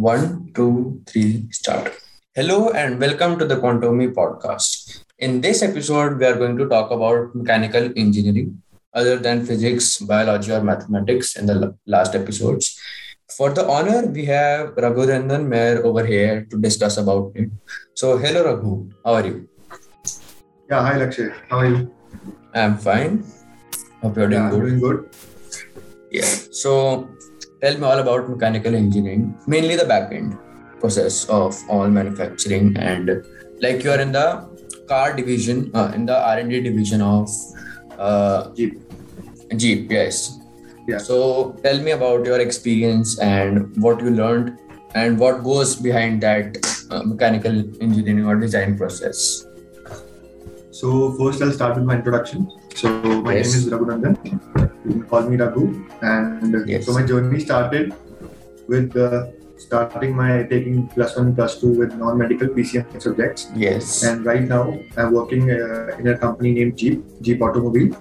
One, two, three, start. Hello and welcome to the Quantomy podcast. In this episode, we are going to talk about mechanical engineering other than physics, biology, or mathematics in the last episodes. For the honor, we have Raghu Raghunandan Mayor over here to discuss about it. So, hello Raghu, how are you? Yeah, hi Lakshay, how are you? I'm fine. Hope you're doing yeah, good. doing good. Yeah. So, tell me all about mechanical engineering, mainly the backend process of all manufacturing, and like you are in the car division, uh, in the R and D division of uh, Jeep. Jeep. Yes. Yeah. So, tell me about your experience and what you learned, and what goes behind that uh, mechanical engineering or design process. So first I'll start with my introduction. So my Yes. name is Raghunandan. You can call me Raghu. And uh, Yes. so my journey started with uh, starting my taking plus one, plus two with non-medical PCM subjects. Yes. And right now I'm working uh, in a company named Jeep, Jeep Automobile.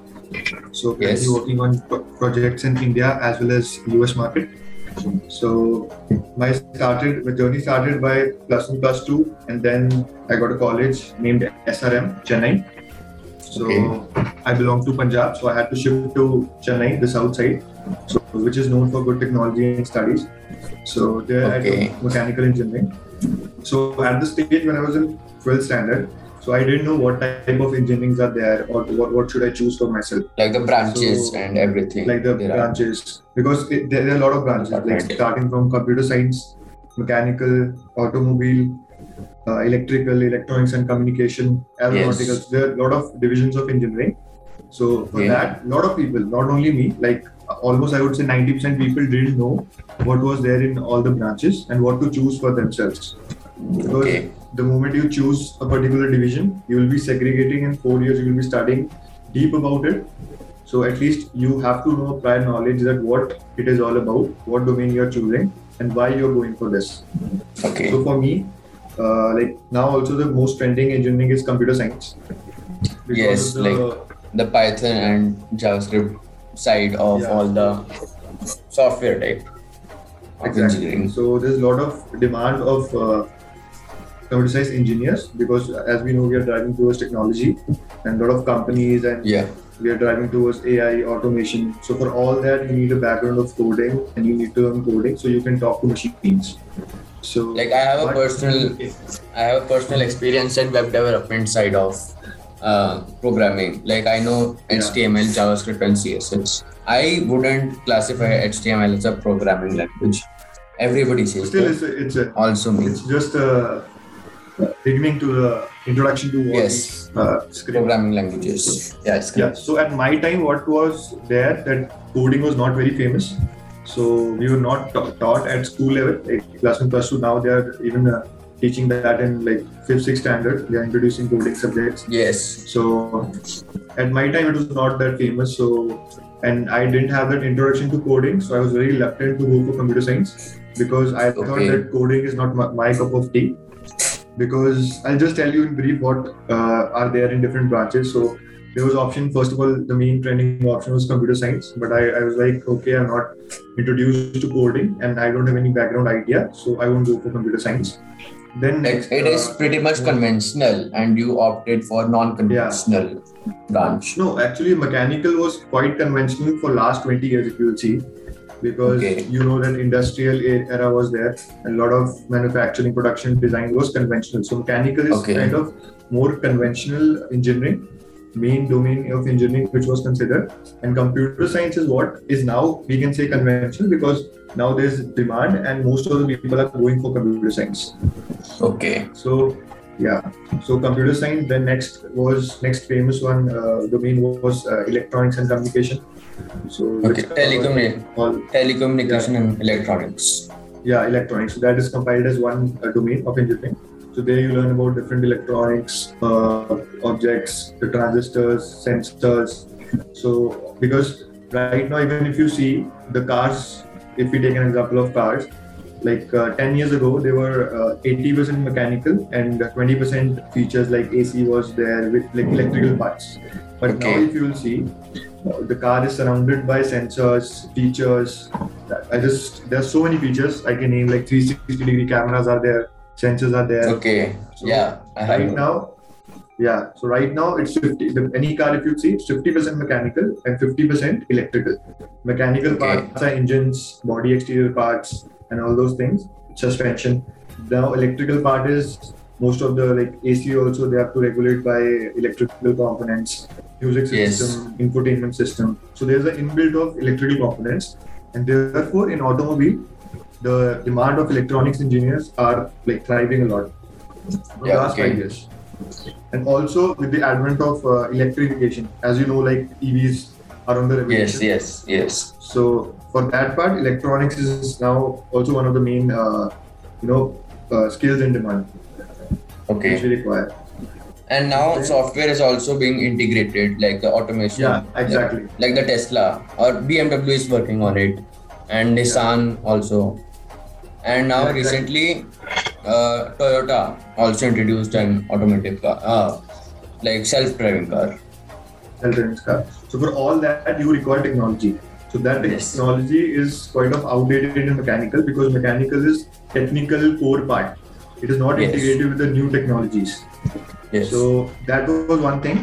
So currently Yes. working on pro- projects in India as well as US market. So my started my journey started by plus one, plus two, and then I got a college named SRM Chennai. So Okay. I belong to Punjab, so I had to shift to Chennai, the south side, so which is known for good technology and studies. So there I took mechanical engineering. So at the stage when I was in 12th standard, so I didn't know what type of engineerings are there or what, what should I choose for myself like the branches So, and everything. like the there are. branches because it, there, there are a lot of branches like starting from computer science mechanical automobile uh, electrical electronics and communication aeronautical Yes. there are a lot of divisions of engineering so for Yeah. that a lot of people not only me like almost i would say 90% people didn't know what was there in all the branches and what to choose for themselves because Okay. the moment you choose a particular division you will be segregating in four years you will be studying deep about it so at least you have to know prior knowledge that what it is all about what domain you're choosing and why you're going for this Okay. so for me uh, like now also the most trending engineering is computer science Yes, the, the Python and JavaScript side of Yeah. all the software type Exactly. engineering. So there's a lot of demand of uh, computer science engineers because as we know we are driving towards technology and a lot of companies and Yeah. we are driving towards AI automation. So for all that you need a background of coding and you need to learn coding so you can talk to machines. So Like I have a personal I have a personal experience in web development side of uh, programming. Like I know Yeah. HTML, JavaScript, and CSS. I wouldn't classify HTML as a programming language. Everybody says still it's a, it's a, also me. it's just a beginning to the introduction to Yes. uh. Programming languages. Yes. Yeah. So at my time, what was there that coding was not very famous. So we were not ta- taught at school level, like class one, class two. Now they are even uh, teaching that in like fifth, sixth standard. They are introducing coding subjects. Yes. So at my time, it was not that famous. So and I didn't have that introduction to coding, so I was very reluctant to go for computer science because I thought that coding is not my, my cup of tea. Because I'll just tell you in brief what uh, are there in different branches. So there was option. First of all, the main trending option was computer science, but I, I was like, okay, I'm not introduced to coding and I don't have any background idea, so I won't go for computer science. Then it is uh, pretty much conventional, and you opted for non-conventional branch. No, actually, mechanical was quite conventional for last 20 years, if you will see, because Okay. you know that industrial era was there, and a lot of manufacturing, production, design was conventional. So mechanical is Okay. kind of more conventional engineering, main domain of engineering which was considered, and computer science is what is now we can say conventional because now there's demand and most of the people are going for computer science. Okay. So yeah, so computer science. Then next was next famous one uh, domain was uh, electronics and communication. So Okay. which Telecommu- all telecommunication and electronics. yeah electronics. So that is compiled as one uh, domain of engineering. So there you learn about different electronics, uh, objects, the transistors, sensors. So because right now even if you see the cars, if we take an example of cars, like uh, 10 years ago they were uh, 80% mechanical and 20% features like ac was there with like electrical parts but Okay. now if you will see uh, the car is surrounded by sensors features i just there's so many features i can name like 360 degree cameras are there sensors are there Okay. So Yeah. Right now yeah so right now it's 50 the, any car if you see it's 50% mechanical and 50% electrical mechanical Okay. parts are engines body exterior parts and all those things suspension now electrical part is most of the like ac also they have to regulate by electrical components music Yes. system infotainment system so there's an inbuilt of electrical components and therefore in automobile the demand of electronics engineers are like thriving a lot Yeah, last okay. five years and also with the advent of uh, electrification as you know like evs are on the revolution Yes. Yes. Yes. so for that part electronics is now also one of the main uh, you know uh, skills in demand which Okay. we require And now Okay. software is also being integrated, like the automation. yeah exactly Like, like the Tesla or BMW is working on it, and Nissan also. And now recently, uh, Toyota also introduced an automotive car, uh, like self-driving car. self-driving car so for all that you require technology so that Yes. technology is quite of outdated in mechanical because mechanical is technical core part it is not Yes. integrated with the new technologies Yes. So that was one thing,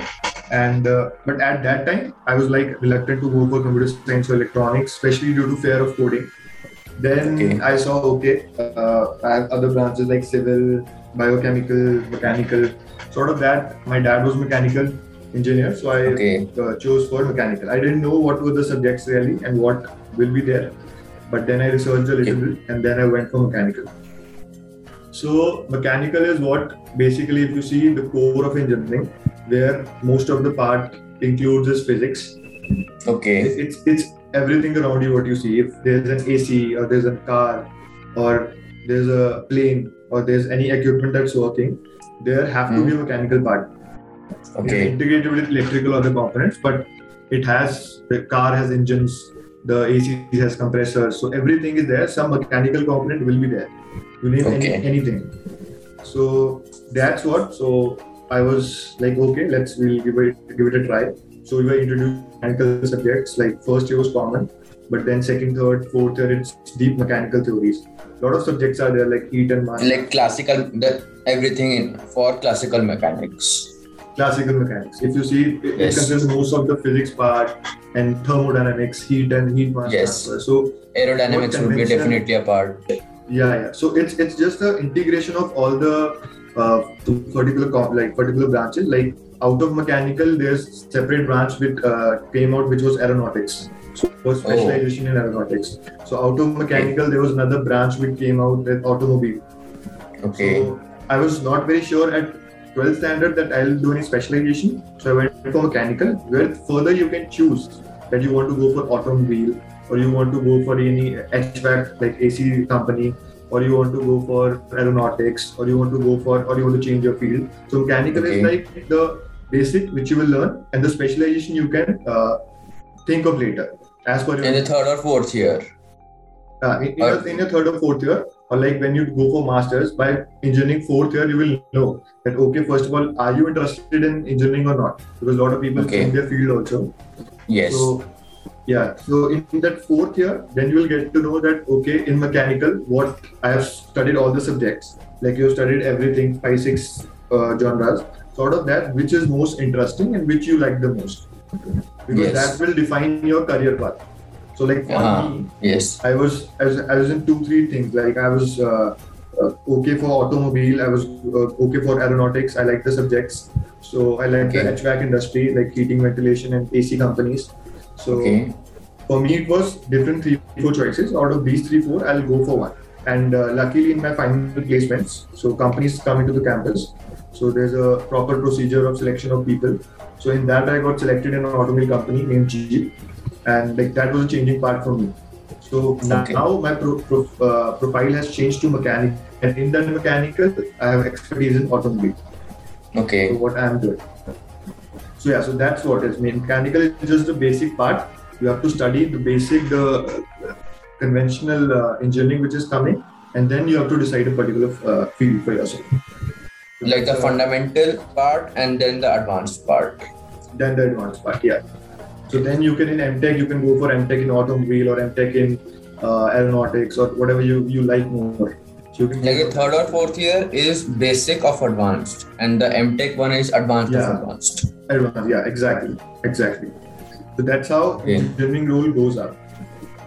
and uh, but at that time I was like reluctant to go for computer science or electronics, especially due to fear of coding. Then Okay. I saw okay, uh, other branches like civil, biochemical, mechanical. Sort of that. My dad was mechanical engineer, so I okay. uh, chose for mechanical. I didn't know what were the subjects really and what will be there, but then I researched a little bit and then I went for mechanical. So mechanical is what basically, if you see the core of engineering, where most of the part includes is physics. Okay. It's it's everything around you. What you see, if there's an AC or there's a car or there's a plane or there's any equipment that's working, there have to be a mechanical part. It's Okay. integrated with electrical other components, but it has the car has engines, the AC has compressors, so everything is there. Some mechanical component will be there. You name any, Okay. anything. So that's what. So I was like, okay, let's we'll give it give it a try. So we were introduced to mechanical subjects. Like first year was common, but then second, third, fourth year it's deep mechanical theories. A lot of subjects are there like heat and mass. Like classical, the everything in for classical mechanics. classical mechanics. If you see, it, it Yes. contains most of the physics part and thermodynamics, heat and heat mass Yes. transfer. So Aerodynamics would be definitely a part. yeah, yeah. So it's it's just the integration of all the uh, particular like particular branches. Like out of mechanical, there's separate branch which uh, came out, which was aeronautics. So was specialization in aeronautics. So out of mechanical, there was another branch which came out with automobile. Okay. So I was not very sure at 12th standard that I'll do any specialization. So I went for mechanical, where further you can choose that you want to go for automobile or you want to go for any HVAC like AC company or you want to go for aeronautics or you want to go for or you want to change your field. So mechanical Okay. is like the basic which you will learn and the specialization you can uh, think of later as per your In the third or fourth year. uh, in, in, your, in your third or fourth year, or like when you go for masters, by engineering fourth year, you will know that okay, first of all, are you interested in engineering or not? Because a lot of people Okay. in their field also. Yes. So yeah, so in, that fourth year, then you will get to know that okay, in mechanical, what I have studied all the subjects, like you have studied everything, five six uh, genres. Sort of that, which is most interesting and which you like the most, because Yes. that will define your career path. So like for Uh-huh. me, yes. I was I was I was in two three things like I was uh, uh, okay for automobile I was uh, okay for aeronautics I like the subjects so I like Okay. the HVAC industry like heating ventilation and AC companies so Okay. for me it was different three four choices. Out of these three four I'll go for one. And uh, luckily in my final placements so companies come into the campus. So there's a proper procedure of selection of people. So in that I got selected in an automobile company named Jeep and like that was a changing part for me. So now, Okay. now my pro, pro, uh, profile has changed to mechanic. And in that mechanical I have expertise in automobile. Okay. so what I am doing so yeah so that's what it is mechanical is just the basic part you have to study the basic the uh, conventional uh, engineering which is coming and then you have to decide a particular uh, field for yourself. like the fundamental part and then the advanced part. Then the advanced part, yeah. So then you can in MTech you can go for MTech in automobile or MTech in uh, aeronautics or whatever you you like more. Like a third or fourth year is basic of advanced, and the MTech one is advanced Yeah. of advanced. Advanced, yeah, exactly, exactly. So that's how engineering role goes up.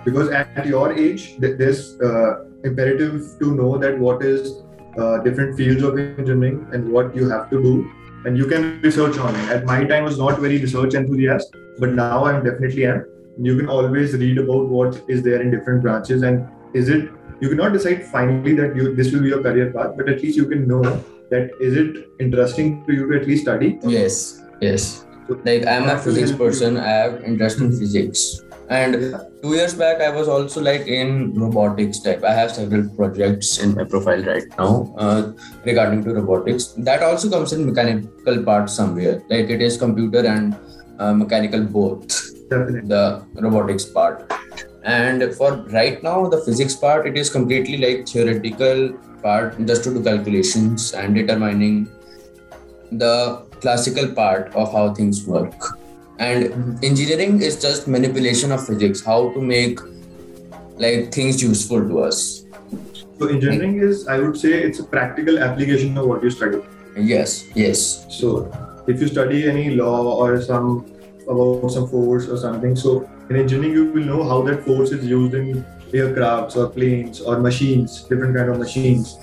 Because at your age, th- there's uh, imperative to know that what is uh, different fields of engineering and what you have to do, and you can research on it. At my time, I was not very research enthusiast, but now I'm definitely am. You can always read about what is there in different branches, and is it you cannot decide finally that you this will be your career path, but at least you can know that is it interesting to you to at least study Yes, yes. Like I'm a physics person. I have interest in physics, and two years back I was also like in robotics type. I have several projects in my profile right now uh, regarding to robotics. That also comes in mechanical part somewhere. Like it is computer and uh, mechanical both. definitely. the robotics part and for right now the physics part it is completely like theoretical part just to do calculations and determining the classical part of how things work and Mhm. engineering is just manipulation of physics how to make like things useful to us So engineering is, I would say, it's a practical application of what you study. yes yes So if you study any law or some about some force or something, so in engineering you will know how that force is used in aircrafts or planes or machines, different kind of machines.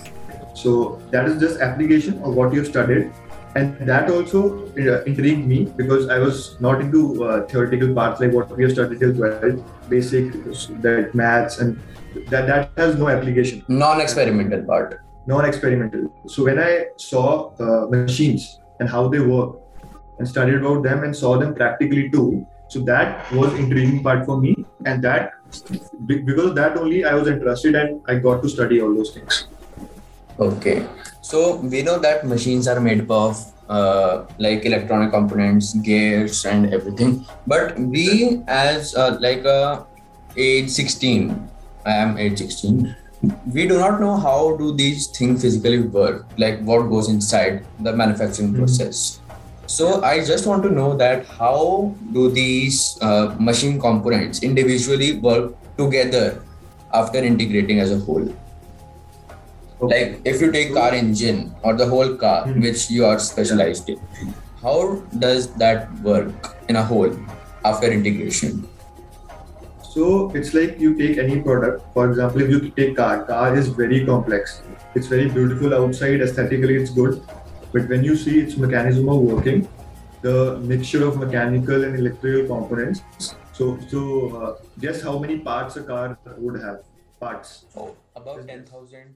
So that is just application of what you've studied, and that also uh, intrigued me because I was not into uh, theoretical parts like what we have studied till 12, basic that maths and that that has no application non-experimental part non-experimental. So when I saw uh, machines and how they work and studied about them and saw them practically too, so that was intriguing part for me, and that because of that only I was interested and I got to study all those things. Okay, so we know that machines are made up of uh, like electronic components, gears, and everything. But we, as uh, like uh, age 16, I am age 16. We do not know how do these things physically work, like what goes inside the manufacturing Mhm. process. So I just want to know that how do these uh, machine components individually work together after integrating as a whole? like if you take car engine or the whole car Hmm. which you are specialized in how does that work in a whole after integration So it's like you take any product. For example, if you take car, car is very complex. It's very beautiful outside, aesthetically it's good, but when you see its mechanism of working, the mixture of mechanical and electrical components. So, so uh, guess how many parts a car would have? Parts. oh about 10000